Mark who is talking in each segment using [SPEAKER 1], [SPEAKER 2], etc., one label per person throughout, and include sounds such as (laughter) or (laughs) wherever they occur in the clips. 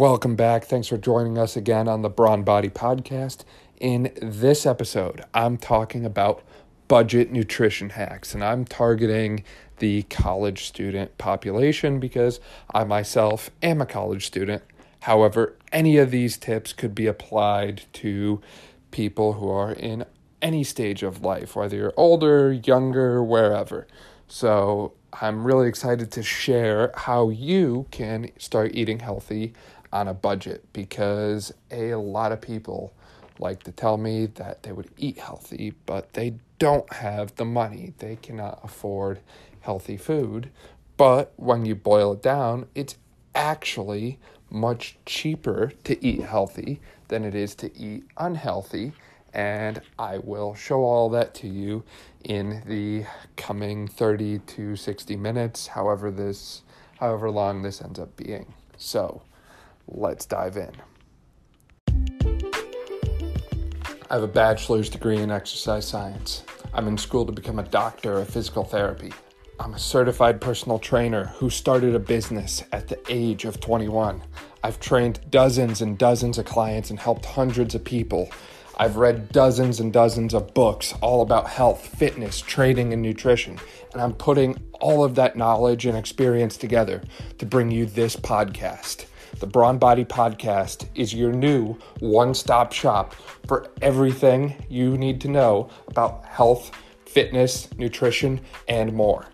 [SPEAKER 1] Welcome back. Thanks for joining us again on the Brawn Body Podcast. In this episode, I'm talking about budget nutrition hacks, and I'm targeting the college student population because I myself am a college student. However, any of these tips could be applied to people who are in any stage of life, whether you're older, younger, wherever. So, I'm really excited to share how you can start eating healthy on a budget because a lot of people like to tell me that they would eat healthy, but they don't have the money. They cannot afford healthy food. But when you boil it down, it's actually much cheaper to eat healthy than it is to eat unhealthy and I will show all that to you in the coming 30 to 60 minutes, however this however long this ends up being. So, let's dive in. I have a bachelor's degree in exercise science. I'm in school to become a doctor of physical therapy. I'm a certified personal trainer who started a business at the age of 21. I've trained dozens and dozens of clients and helped hundreds of people I've read dozens and dozens of books all about health, fitness, training, and nutrition, and I'm putting all of that knowledge and experience together to bring you this podcast. The Brawn Body Podcast is your new one stop shop for everything you need to know about health, fitness, nutrition, and more.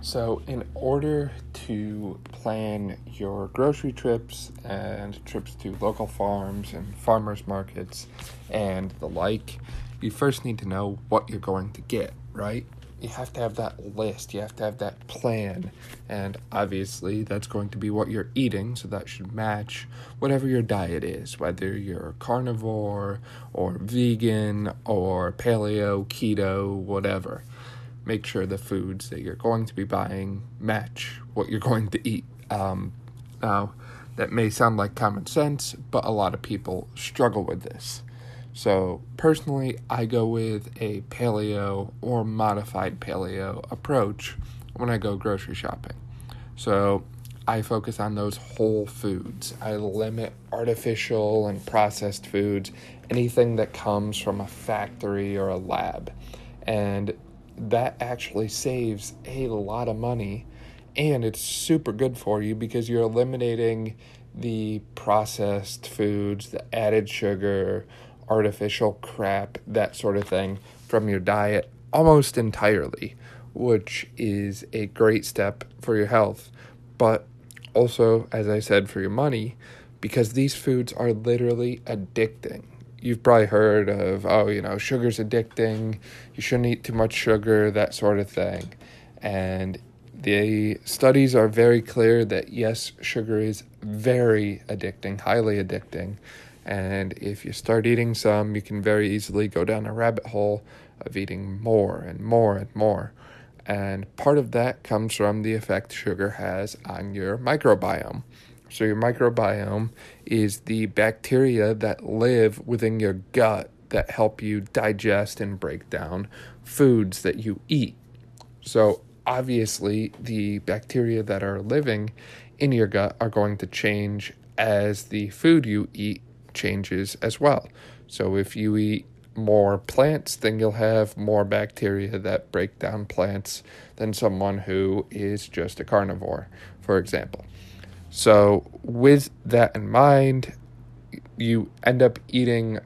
[SPEAKER 1] So, in order to plan your grocery trips and trips to local farms and farmers markets and the like, you first need to know what you're going to get, right? You have to have that list, you have to have that plan, and obviously that's going to be what you're eating, so that should match whatever your diet is, whether you're carnivore or vegan or paleo, keto, whatever make sure the foods that you're going to be buying match what you're going to eat. Um, now, that may sound like common sense, but a lot of people struggle with this. So, personally, I go with a paleo or modified paleo approach when I go grocery shopping. So, I focus on those whole foods. I limit artificial and processed foods, anything that comes from a factory or a lab. And that actually saves a lot of money and it's super good for you because you're eliminating the processed foods, the added sugar, artificial crap, that sort of thing from your diet almost entirely, which is a great step for your health, but also, as I said, for your money because these foods are literally addicting you've probably heard of, oh, you know, sugar's addicting, you shouldn't eat too much sugar, that sort of thing. And the studies are very clear that yes, sugar is very addicting, highly addicting. And if you start eating some, you can very easily go down a rabbit hole of eating more and more and more. And part of that comes from the effect sugar has on your microbiome. So, your microbiome is the bacteria that live within your gut that help you digest and break down foods that you eat. So, obviously, the bacteria that are living in your gut are going to change as the food you eat changes as well. So, if you eat more plants, then you'll have more bacteria that break down plants than someone who is just a carnivore, for example. So, with that in mind, you end up eating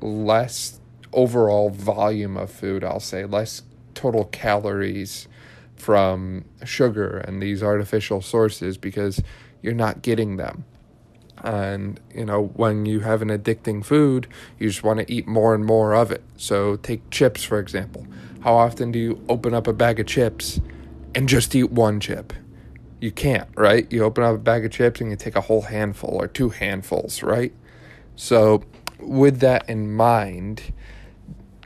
[SPEAKER 1] less overall volume of food, I'll say, less total calories from sugar and these artificial sources because you're not getting them. And, you know, when you have an addicting food, you just want to eat more and more of it. So, take chips, for example. How often do you open up a bag of chips and just eat one chip? you can't, right? You open up a bag of chips and you take a whole handful or two handfuls, right? So, with that in mind,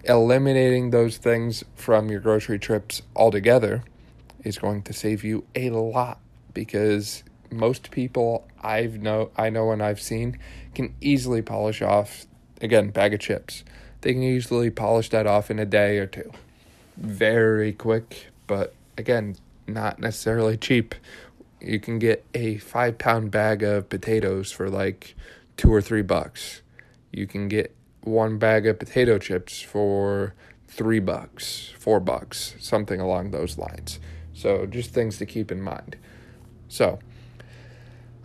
[SPEAKER 1] eliminating those things from your grocery trips altogether is going to save you a lot because most people I've know I know and I've seen can easily polish off again bag of chips. They can easily polish that off in a day or two. Very quick, but again, not necessarily cheap. You can get a five pound bag of potatoes for like two or three bucks. You can get one bag of potato chips for three bucks, four bucks, something along those lines. So, just things to keep in mind. So,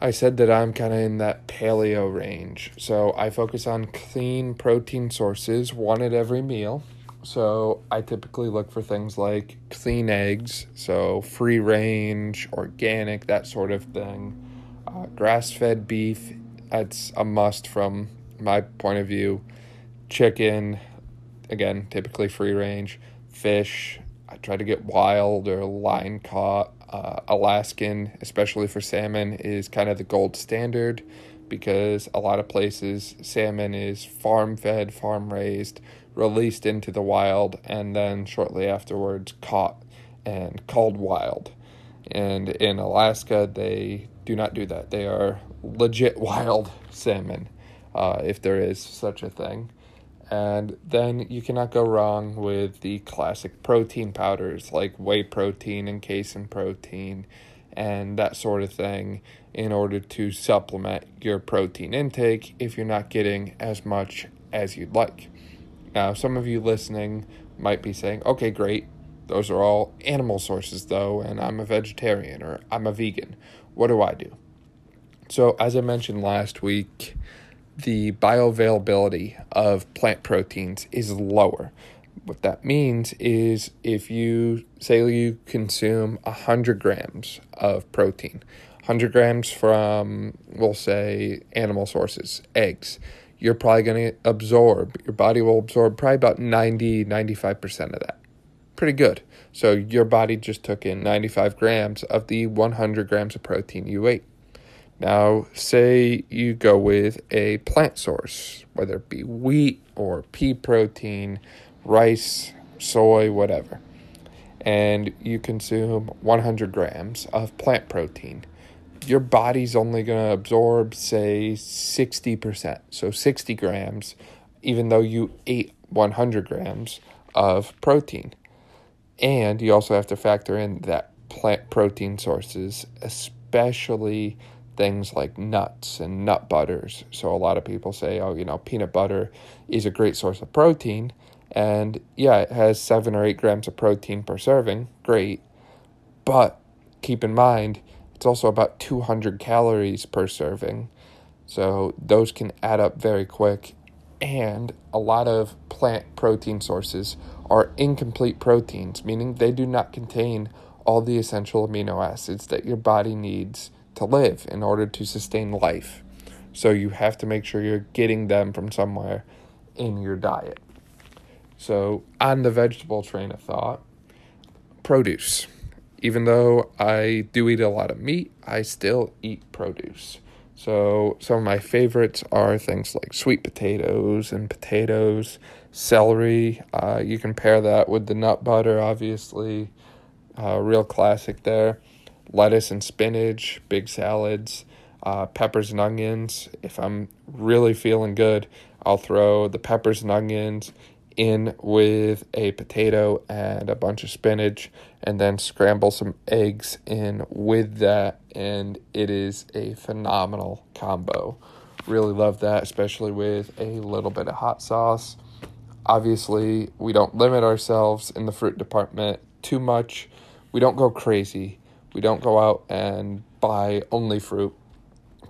[SPEAKER 1] I said that I'm kind of in that paleo range. So, I focus on clean protein sources, one at every meal. So, I typically look for things like clean eggs, so free range, organic, that sort of thing. Uh, Grass fed beef, that's a must from my point of view. Chicken, again, typically free range. Fish, I try to get wild or line caught. Uh, Alaskan, especially for salmon, is kind of the gold standard because a lot of places salmon is farm fed, farm raised, released into the wild, and then shortly afterwards caught and called wild. And in Alaska, they do not do that. They are legit (laughs) wild salmon, uh, if there is such a thing. And then you cannot go wrong with the classic protein powders like whey protein and casein protein and that sort of thing in order to supplement your protein intake if you're not getting as much as you'd like. Now, some of you listening might be saying, okay, great, those are all animal sources though, and I'm a vegetarian or I'm a vegan. What do I do? So, as I mentioned last week, the bioavailability of plant proteins is lower. What that means is if you say you consume 100 grams of protein, 100 grams from, we'll say, animal sources, eggs, you're probably going to absorb, your body will absorb probably about 90, 95% of that. Pretty good. So your body just took in 95 grams of the 100 grams of protein you ate. Now, say you go with a plant source, whether it be wheat or pea protein, rice, soy, whatever, and you consume 100 grams of plant protein. Your body's only going to absorb, say, 60%. So 60 grams, even though you ate 100 grams of protein. And you also have to factor in that plant protein sources, especially things like nuts and nut butters. So a lot of people say, oh, you know, peanut butter is a great source of protein. And yeah, it has seven or eight grams of protein per serving. Great. But keep in mind, it's also about 200 calories per serving. So those can add up very quick. And a lot of plant protein sources are incomplete proteins, meaning they do not contain all the essential amino acids that your body needs to live in order to sustain life. So you have to make sure you're getting them from somewhere in your diet. So, on the vegetable train of thought, produce. Even though I do eat a lot of meat, I still eat produce. So, some of my favorites are things like sweet potatoes and potatoes, celery. Uh, you can pair that with the nut butter, obviously. Uh, real classic there lettuce and spinach, big salads, uh, peppers and onions. If I'm really feeling good, I'll throw the peppers and onions in with a potato and a bunch of spinach and then scramble some eggs in with that and it is a phenomenal combo. Really love that especially with a little bit of hot sauce. Obviously we don't limit ourselves in the fruit department too much. We don't go crazy we don't go out and buy only fruit,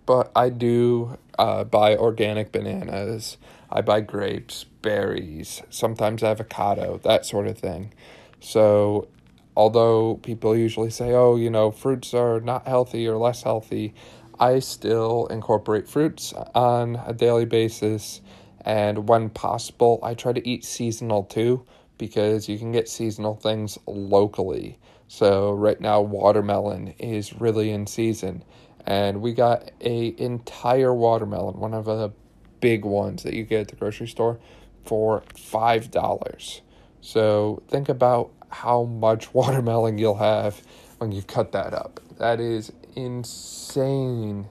[SPEAKER 1] but I do uh, buy organic bananas. I buy grapes, berries, sometimes avocado, that sort of thing. So, although people usually say, oh, you know, fruits are not healthy or less healthy, I still incorporate fruits on a daily basis. And when possible, I try to eat seasonal too because you can get seasonal things locally. So right now watermelon is really in season and we got a entire watermelon, one of the big ones that you get at the grocery store for $5. So think about how much (laughs) watermelon you'll have when you cut that up. That is insane.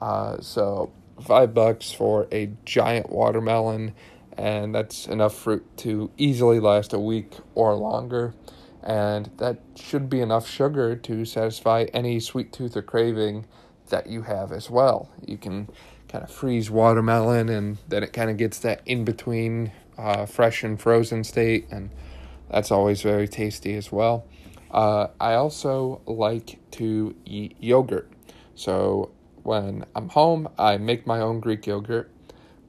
[SPEAKER 1] Uh, so five bucks for a giant watermelon, and that's enough fruit to easily last a week or longer and that should be enough sugar to satisfy any sweet tooth or craving that you have as well. You can kind of freeze watermelon, and then it kind of gets that in between uh, fresh and frozen state, and that's always very tasty as well. Uh, I also like to eat yogurt. So when I'm home, I make my own Greek yogurt.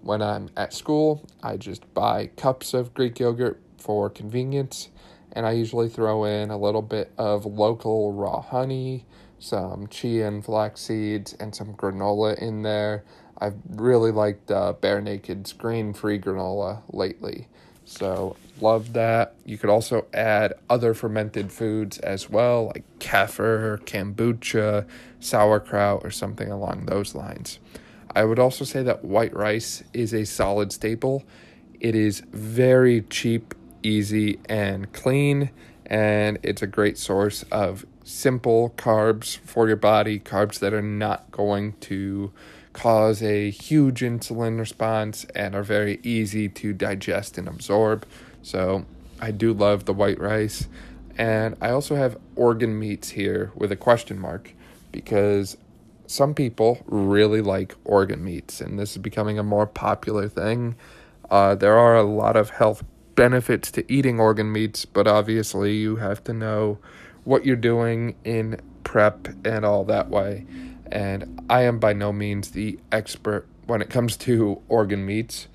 [SPEAKER 1] When I'm at school, I just buy cups of Greek yogurt for convenience, and I usually throw in a little bit of local raw honey, some chia and flax seeds, and some granola in there. I've really liked uh, Bear Naked's grain free granola lately. So, love that. You could also add other fermented foods as well, like kefir, kombucha, sauerkraut, or something along those lines. I would also say that white rice is a solid staple. It is very cheap, easy, and clean, and it's a great source of simple carbs for your body, carbs that are not going to cause a huge insulin response and are very easy to digest and absorb. So I do love the white rice. And I also have organ meats here with a question mark because some people really like organ meats, and this is becoming a more popular thing. Uh, there are a lot of health benefits to eating organ meats, but obviously you have to know what you're doing in prep and all that way and I am by no means the expert when it comes to organ meats,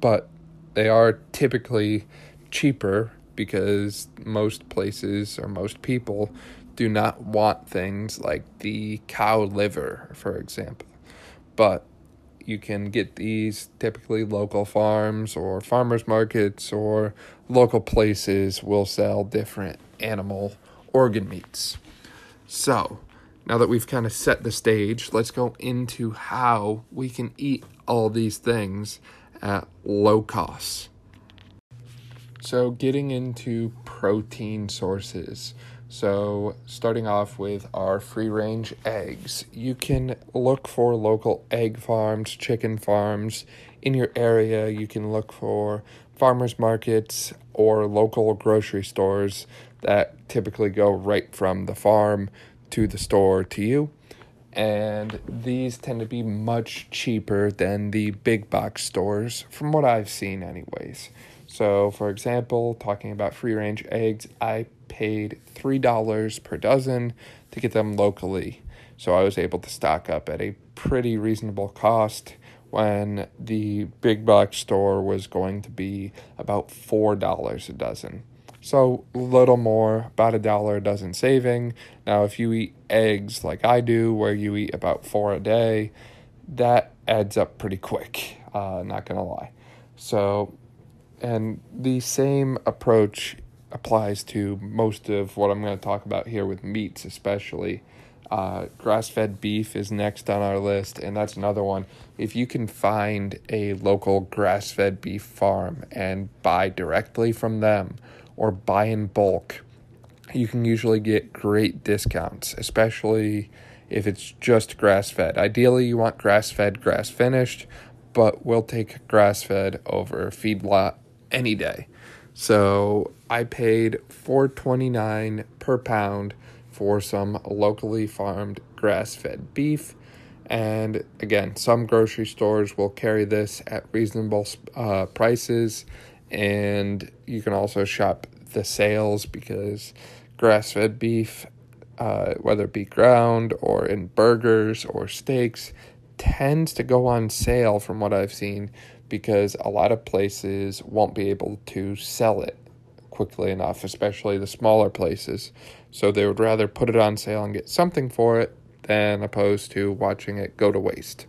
[SPEAKER 1] but they are typically cheaper because most places or most people do not want things like the cow liver, for example. But you can get these typically local farms or farmers markets or local places will sell different animal organ meats. So, now that we've kind of set the stage, let's go into how we can eat all these things at low costs. So, getting into protein sources. So, starting off with our free range eggs, you can look for local egg farms, chicken farms in your area. You can look for farmers markets or local grocery stores that typically go right from the farm to the store to you. And these tend to be much cheaper than the big box stores, from what I've seen, anyways. So, for example, talking about free range eggs, I paid $3 per dozen to get them locally. So, I was able to stock up at a pretty reasonable cost when the big box store was going to be about $4 a dozen. So a little more, about a dollar a dozen saving. Now, if you eat eggs like I do, where you eat about four a day, that adds up pretty quick. Uh, not gonna lie. So, and the same approach applies to most of what I'm going to talk about here with meats, especially. Uh, grass fed beef is next on our list, and that's another one. If you can find a local grass fed beef farm and buy directly from them, or buy in bulk, you can usually get great discounts, especially if it's just grass fed. Ideally, you want grass fed, grass finished, but we'll take grass fed over feedlot any day. So I paid four twenty nine per pound for some locally farmed grass fed beef. And again, some grocery stores will carry this at reasonable uh, prices and you can also shop the sales because grass fed beef, uh, whether it be ground or in burgers or steaks, tends to go on sale from what I've seen because a lot of places won't be able to sell it quickly enough, especially the smaller places. So they would rather put it on sale and get something for it than opposed to watching it go to waste.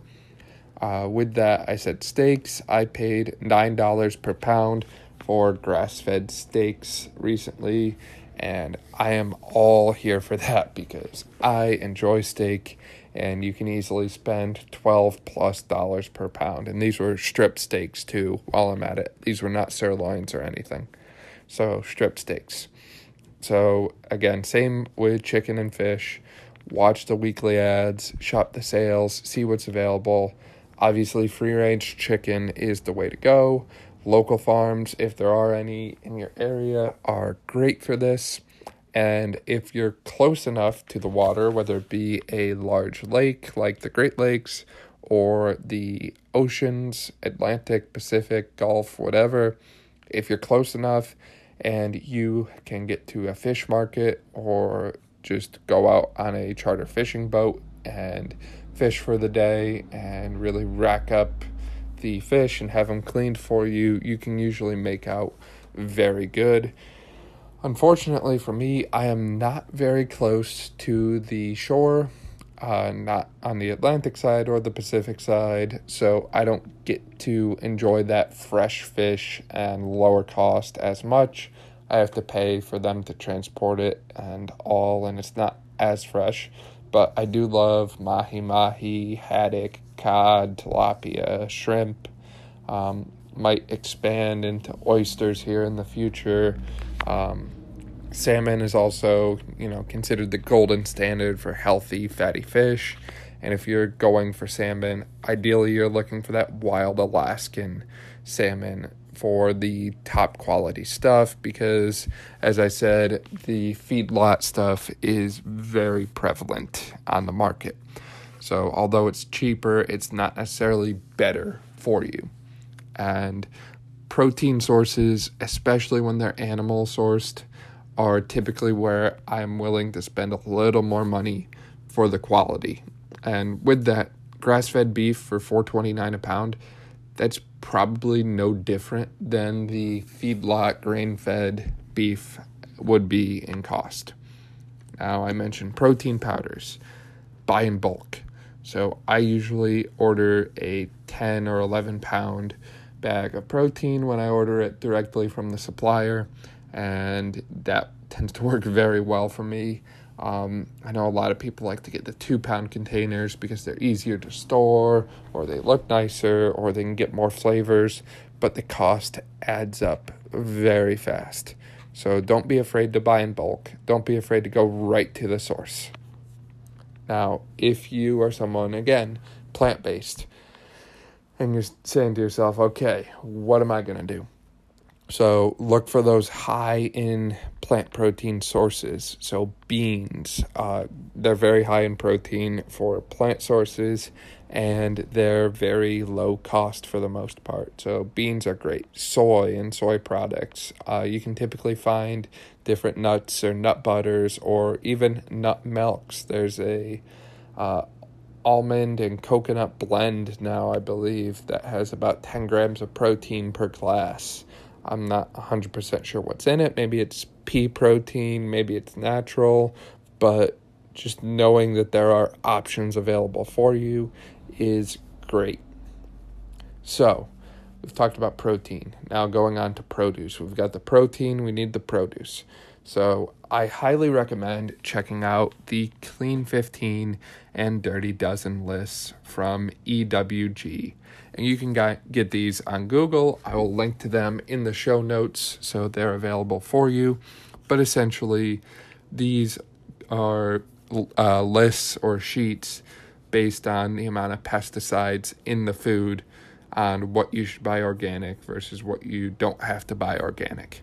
[SPEAKER 1] Uh, with that, I said steaks. I paid $9 per pound for grass fed steaks recently, and I am all here for that because I enjoy steak and you can easily spend 12 plus dollars per pound. And these were strip steaks too while I'm at it. These were not sirloins or anything. So, strip steaks. So, again, same with chicken and fish. Watch the weekly ads, shop the sales, see what's available. Obviously, free range chicken is the way to go. Local farms, if there are any in your area, are great for this. And if you're close enough to the water, whether it be a large lake like the Great Lakes or the oceans, Atlantic, Pacific, Gulf, whatever, if you're close enough and you can get to a fish market or just go out on a charter fishing boat and fish for the day and really rack up the fish and have them cleaned for you, you can usually make out very good. Unfortunately for me, I am not very close to the shore, uh, not on the Atlantic side or the Pacific side, so I don't get to enjoy that fresh fish and lower cost as much. I have to pay for them to transport it and all, and it's not as fresh. But I do love mahi mahi, haddock, cod, tilapia, shrimp. Um, might expand into oysters here in the future. Um, salmon is also, you know, considered the golden standard for healthy fatty fish. And if you're going for salmon, ideally you're looking for that wild Alaskan salmon for the top quality stuff because, as I said, the feedlot stuff is very prevalent on the market. So, although it's cheaper, it's not necessarily better for you. And protein sources, especially when they're animal sourced, are typically where I'm willing to spend a little more money for the quality. And with that, grass fed beef for 4.29 a pound, that's probably no different than the feedlot grain fed beef would be in cost. Now, I mentioned protein powders, buy in bulk. So I usually order a 10 or 11 pound bag of protein when I order it directly from the supplier, and that tends to (laughs) work very well for me. Um, I know a lot of people like to get the two pound containers because they're easier to store, or they look nicer, or they can get more flavors, but the cost adds up very fast. So don't be afraid to buy in bulk. Don't be afraid to go right to the source. Now, if you are someone, again, plant based, and you're saying to yourself, okay, what am I going to do? So look for those high in plant protein sources. So beans, uh, they're very high in protein for plant sources, and they're very low cost for the most part. So beans are great. Soy and soy products, uh, you can typically find different nuts or nut butters or even nut milks. There's a uh, almond and coconut blend now, I believe, that has about 10 grams of protein per glass. I'm not 100% sure what's in it. Maybe it's pea protein, maybe it's natural, but just knowing that there are options available for you is great. So, we've talked about protein. Now, going on to produce. We've got the protein, we need the produce. So, I highly recommend checking out the Clean 15 and Dirty Dozen lists from EWG and you can get these on Google. I will link to them in the show notes so they're available for you. But essentially, these are uh, lists or sheets based on the amount of pesticides in the food on what you should buy organic versus what you don't have to buy organic.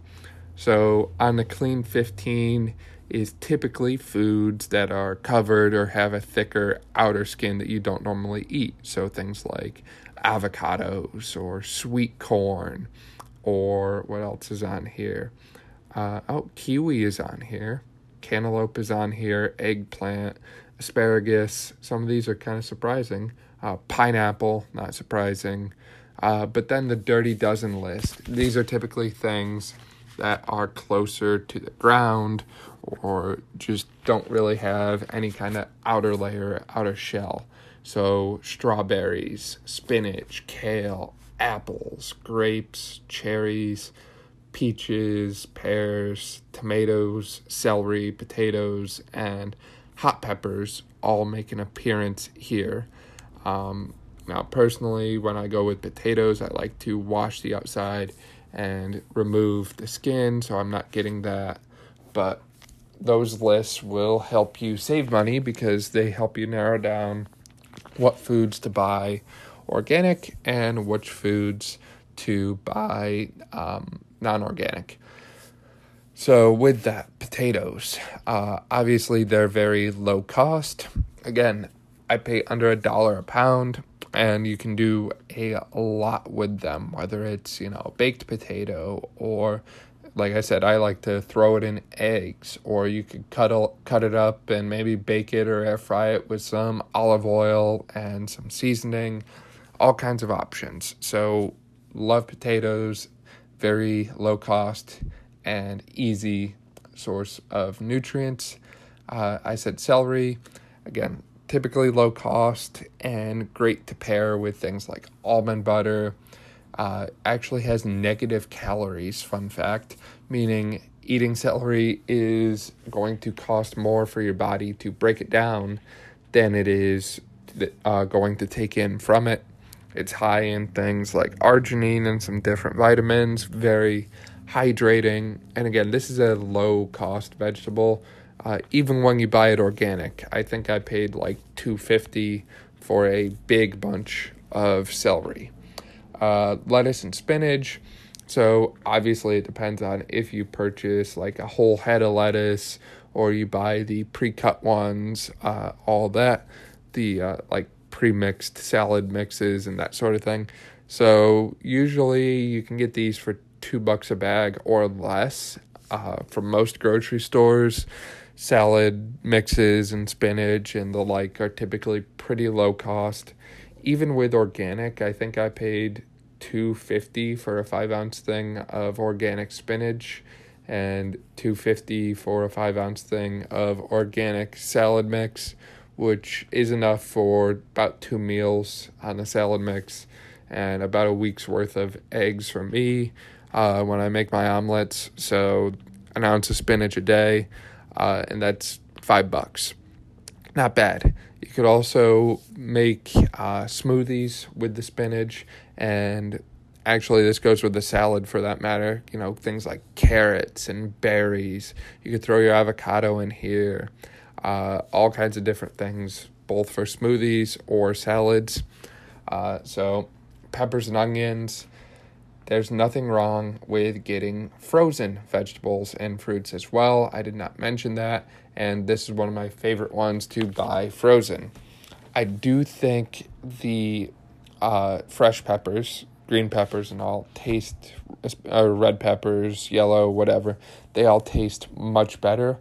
[SPEAKER 1] So on the clean 15 is typically foods that are covered or have a thicker outer skin that you don't normally eat. So things like avocados or sweet corn or what else is on here? Uh, oh, kiwi is on here. Cantaloupe is on here. Eggplant, asparagus. Some of these are kind of surprising. Uh, pineapple, not surprising. Uh, but then the dirty dozen list. These are typically things that are closer to the ground or just don't really have any kind of outer layer, outer shell. So, strawberries, spinach, kale, apples, grapes, cherries, peaches, pears, tomatoes, celery, potatoes, and hot peppers all make an appearance here. Um, now, personally, when I go with potatoes, I like to wash the outside and remove the skin so I'm not getting that. But those lists will help you save money because they help you narrow down what foods to buy organic and which foods to buy um, non organic. So, with that, potatoes. Uh, obviously, they're very low cost. Again, I pay under a dollar a pound, and you can do a lot with them, whether it's, you know, baked potato or like I said, I like to throw it in eggs, or you could cut it, cut it up and maybe bake it or air fry it with some olive oil and some seasoning, all kinds of options. So, love potatoes, very low cost and easy source of nutrients. Uh, I said celery, again, typically low cost and great to pair with things like almond butter uh, actually has negative calories, fun fact, meaning eating celery is going to cost more for your body to break it down than it is uh, going to take in from it. It's high in things like arginine and some different vitamins, very hydrating. And again, this is a low cost vegetable. Uh, even when you buy it organic, I think I paid like 250 for a big bunch of celery uh, lettuce and spinach. So obviously, it depends on if you purchase like a whole head of lettuce or you buy the pre-cut ones, uh, all that, the uh, like pre-mixed salad mixes and that sort of thing. So usually, you can get these for two bucks a bag or less uh, from most grocery stores. Salad mixes and spinach and the like are typically pretty low cost even with organic, I think I paid 250 for a 5 ounce thing of organic spinach and 250 for a 5 ounce thing of organic salad mix, which is enough for about two meals on a salad mix and about a week's worth of eggs for me uh, when I make my omelets. So, an ounce of spinach a day, uh, and that's five bucks. Not bad. You could also make uh, smoothies with the spinach, and actually, this goes with the salad for that matter. You know, things like carrots and berries. You could throw your avocado in here, uh, all kinds of different things, both for smoothies or salads. Uh, so, peppers and onions. There's nothing wrong with getting frozen vegetables and fruits as well. I did not mention that and this is one of my favorite ones to buy frozen. I do think the uh, fresh peppers, green peppers, and all taste, uh, red peppers, yellow, whatever, they all taste much better.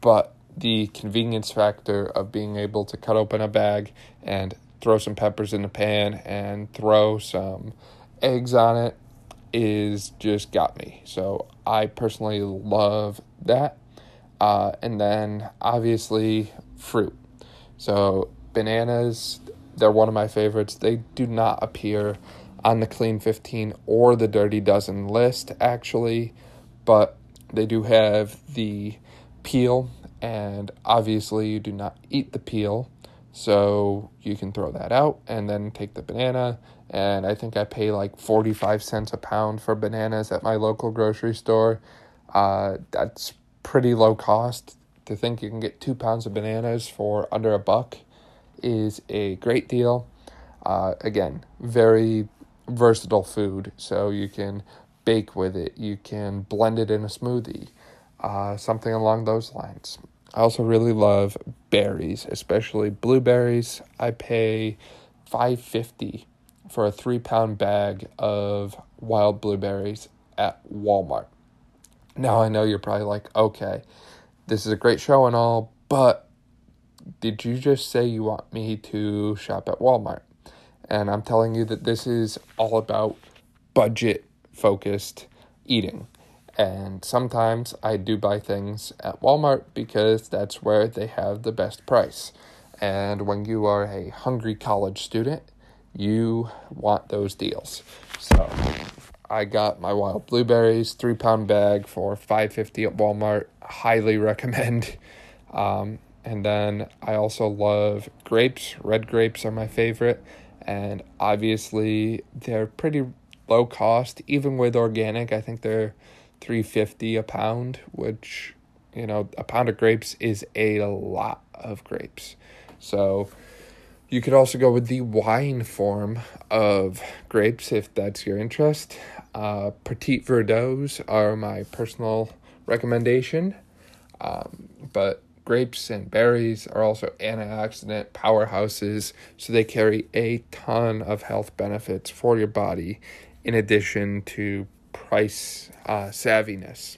[SPEAKER 1] But the convenience factor of being able to cut open a bag and throw some peppers in the pan and throw some eggs on it is just got me. So I personally love that. Uh, and then obviously fruit. So bananas, they're one of my favorites. They do not appear on the Clean 15 or the Dirty Dozen list, actually, but they do have the peel, and obviously, you do not eat the peel, so you can throw that out and then take the banana. And I think I pay like 45 cents a pound for bananas at my local grocery store. Uh, that's pretty low cost. To think you can get two pounds of bananas for under a buck is a great deal. Uh, again, very versatile food, so you can bake with it, you can blend it in a smoothie, uh, something along those lines. I also really love berries, especially blueberries. I pay five fifty for a three pound bag of wild blueberries at Walmart. Now I know you're probably like, okay, this is a great show and all, but did you just say you want me to shop at Walmart? And I'm telling you that this is all about budget focused eating. And sometimes I do buy things at Walmart because that's where they have the best price. And when you are a hungry college student, you want those deals. So I got my wild blueberries, three pound bag for five fifty at Walmart. Highly recommend. (laughs) Um, and then I also love grapes. Red grapes are my favorite, and obviously they're pretty low cost. Even with organic, I think they're three fifty a pound, which you know a pound of grapes is a lot of grapes. So you could also go with the wine form of grapes if that's your interest. Uh, Petit Verdots are my personal recommendation. Um, but grapes and berries are also antioxidant powerhouses, so they carry a ton of health benefits for your body, in addition to price uh, savviness.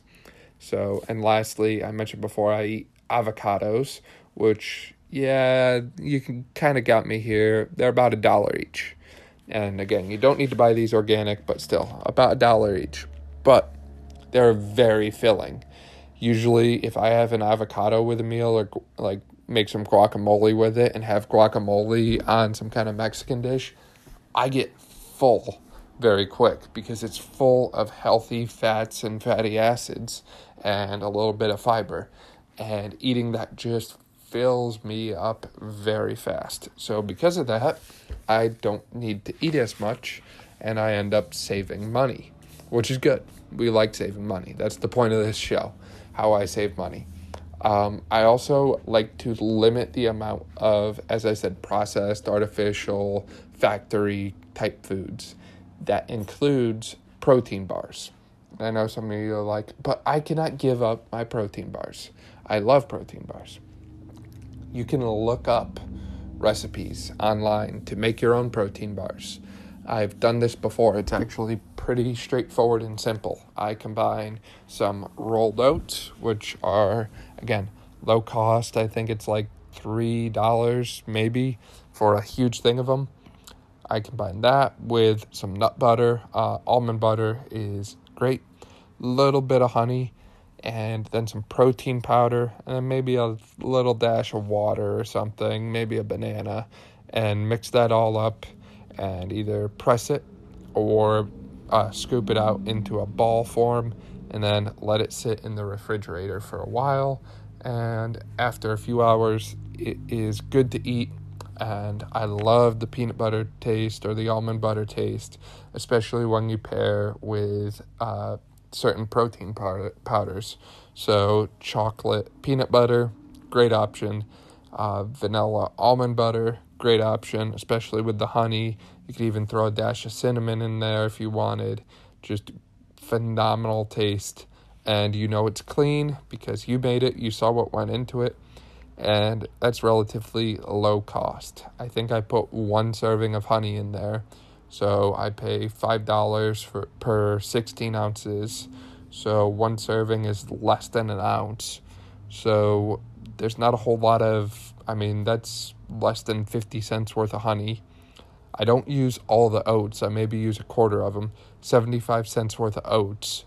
[SPEAKER 1] So, and lastly, I mentioned before I eat avocados, which, yeah, you can kind of got me here. They're about a dollar each. And again, you don't need to buy these organic, but still, about a dollar each. But they're very filling. Usually, if I have an avocado with a meal or like make some guacamole with it and have guacamole on some kind of Mexican dish, I get full very quick because it's full of healthy fats and fatty acids and a little bit of fiber. And eating that just fills me up very fast. So, because of that, I don't need to eat as much and I end up saving money, which is good. We like saving money. That's the point of this show how I save money. Um, I also like to limit the amount of, as I said, processed, artificial, factory type foods. That includes protein bars. I know some of you are like, but I cannot give up my protein bars. I love protein bars. You can look up recipes online to make your own protein bars. I've done this before. It's actually pretty straightforward and simple. I combine some rolled oats, which are, again, low cost. I think it's like $3 maybe for a huge thing of them. I combine that with some nut butter. Uh, almond butter is great. Little bit of honey, and then some protein powder, and then maybe a little dash of water or something, maybe a banana, and mix that all up and either press it or uh, scoop it out into a ball form and then let it sit in the refrigerator for a while. And after a few hours, it is good to eat. And I love the peanut butter taste or the almond butter taste, especially when you pair with uh, certain protein powder- powders. So, chocolate peanut butter, great option. Uh, vanilla almond butter, great option, especially with the honey. You could even throw a dash of cinnamon in there if you wanted. Just phenomenal taste. And you know it's clean because you made it, you saw what went into it, and that's relatively low cost. I think I put one serving of honey in there. So I pay $5 for per 16 ounces. So one serving is less than an ounce. So there's not a whole lot of, I mean, that's less than 50 cents worth of honey. I don't use all the oats. I maybe use a quarter of them. 75 cents worth of oats.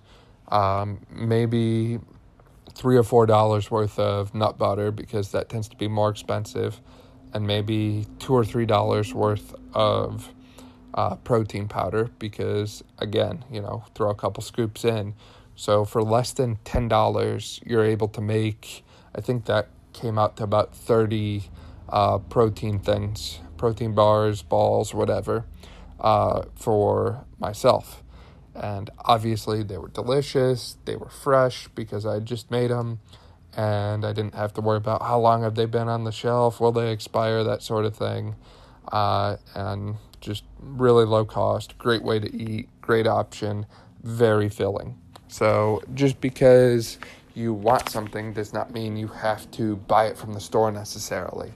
[SPEAKER 1] Um, maybe three or four dollars worth of nut butter because that tends to be more expensive. And maybe two or three dollars worth of uh, protein powder because, again, you know, throw a couple scoops in. So for less than $10, you're able to make, I think that came out to about 30 uh, protein things, protein bars, balls, whatever, uh, for myself. And obviously, they were delicious. They were fresh because I just made them, and I didn't have to worry about how long have they been on the shelf, will they expire, that sort of thing. Uh, and just really low cost, great way to eat, great option, very filling. So just because you want something does not mean you have to buy it from the store necessarily.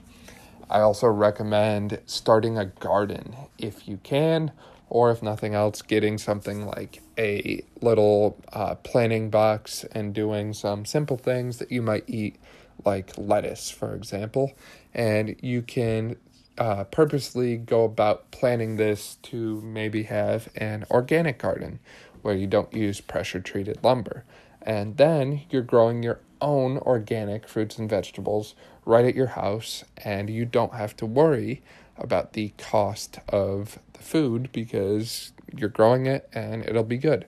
[SPEAKER 1] I also recommend starting a garden if you can, or if nothing else, getting something like a little uh, planting box and doing some simple things that you might eat, like lettuce, for example. And you can uh, purposely go about planning this to maybe have an organic garden where you don't use pressure treated lumber. And then you're growing your own organic fruits and vegetables right at your house, and you don't have to worry about the cost of the food because you're growing it and it'll be good.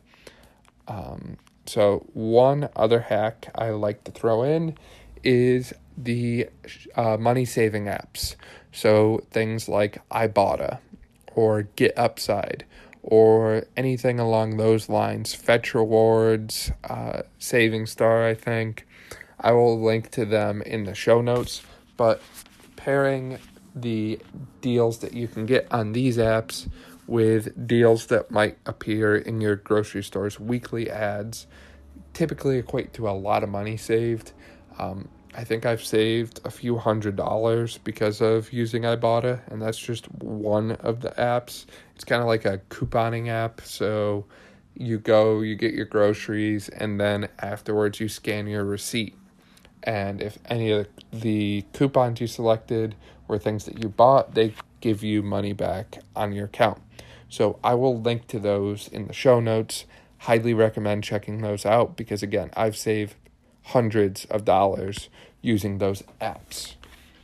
[SPEAKER 1] Um, so, one other hack I like to throw in is the uh, money saving apps. So, things like Ibotta or Get Upside or anything along those lines. Fetch Rewards, uh, Saving Star, I think. I will link to them in the show notes. But pairing the deals that you can get on these apps with deals that might appear in your grocery store's weekly ads typically equate to a lot of money saved. Um, I think I've saved a few hundred dollars because of using Ibotta, and that's just one of the apps. It's kind of like a couponing app. So you go, you get your groceries, and then afterwards you scan your receipt. And if any of the coupons you selected were things that you bought, they give you money back on your account. So I will link to those in the show notes. Highly recommend checking those out because, again, I've saved hundreds of dollars using those apps.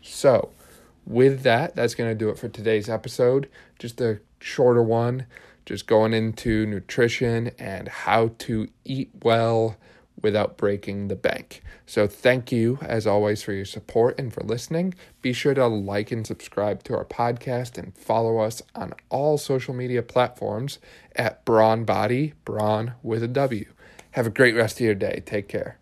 [SPEAKER 1] So, with that, that's going to do it for today's episode. Just a shorter one, just going into nutrition and how to eat well without breaking the bank. So, thank you as always for your support and for listening. Be sure to like and subscribe to our podcast and follow us on all social media platforms at Brawn Body, Brawn with a W. Have a great rest of your day. Take care.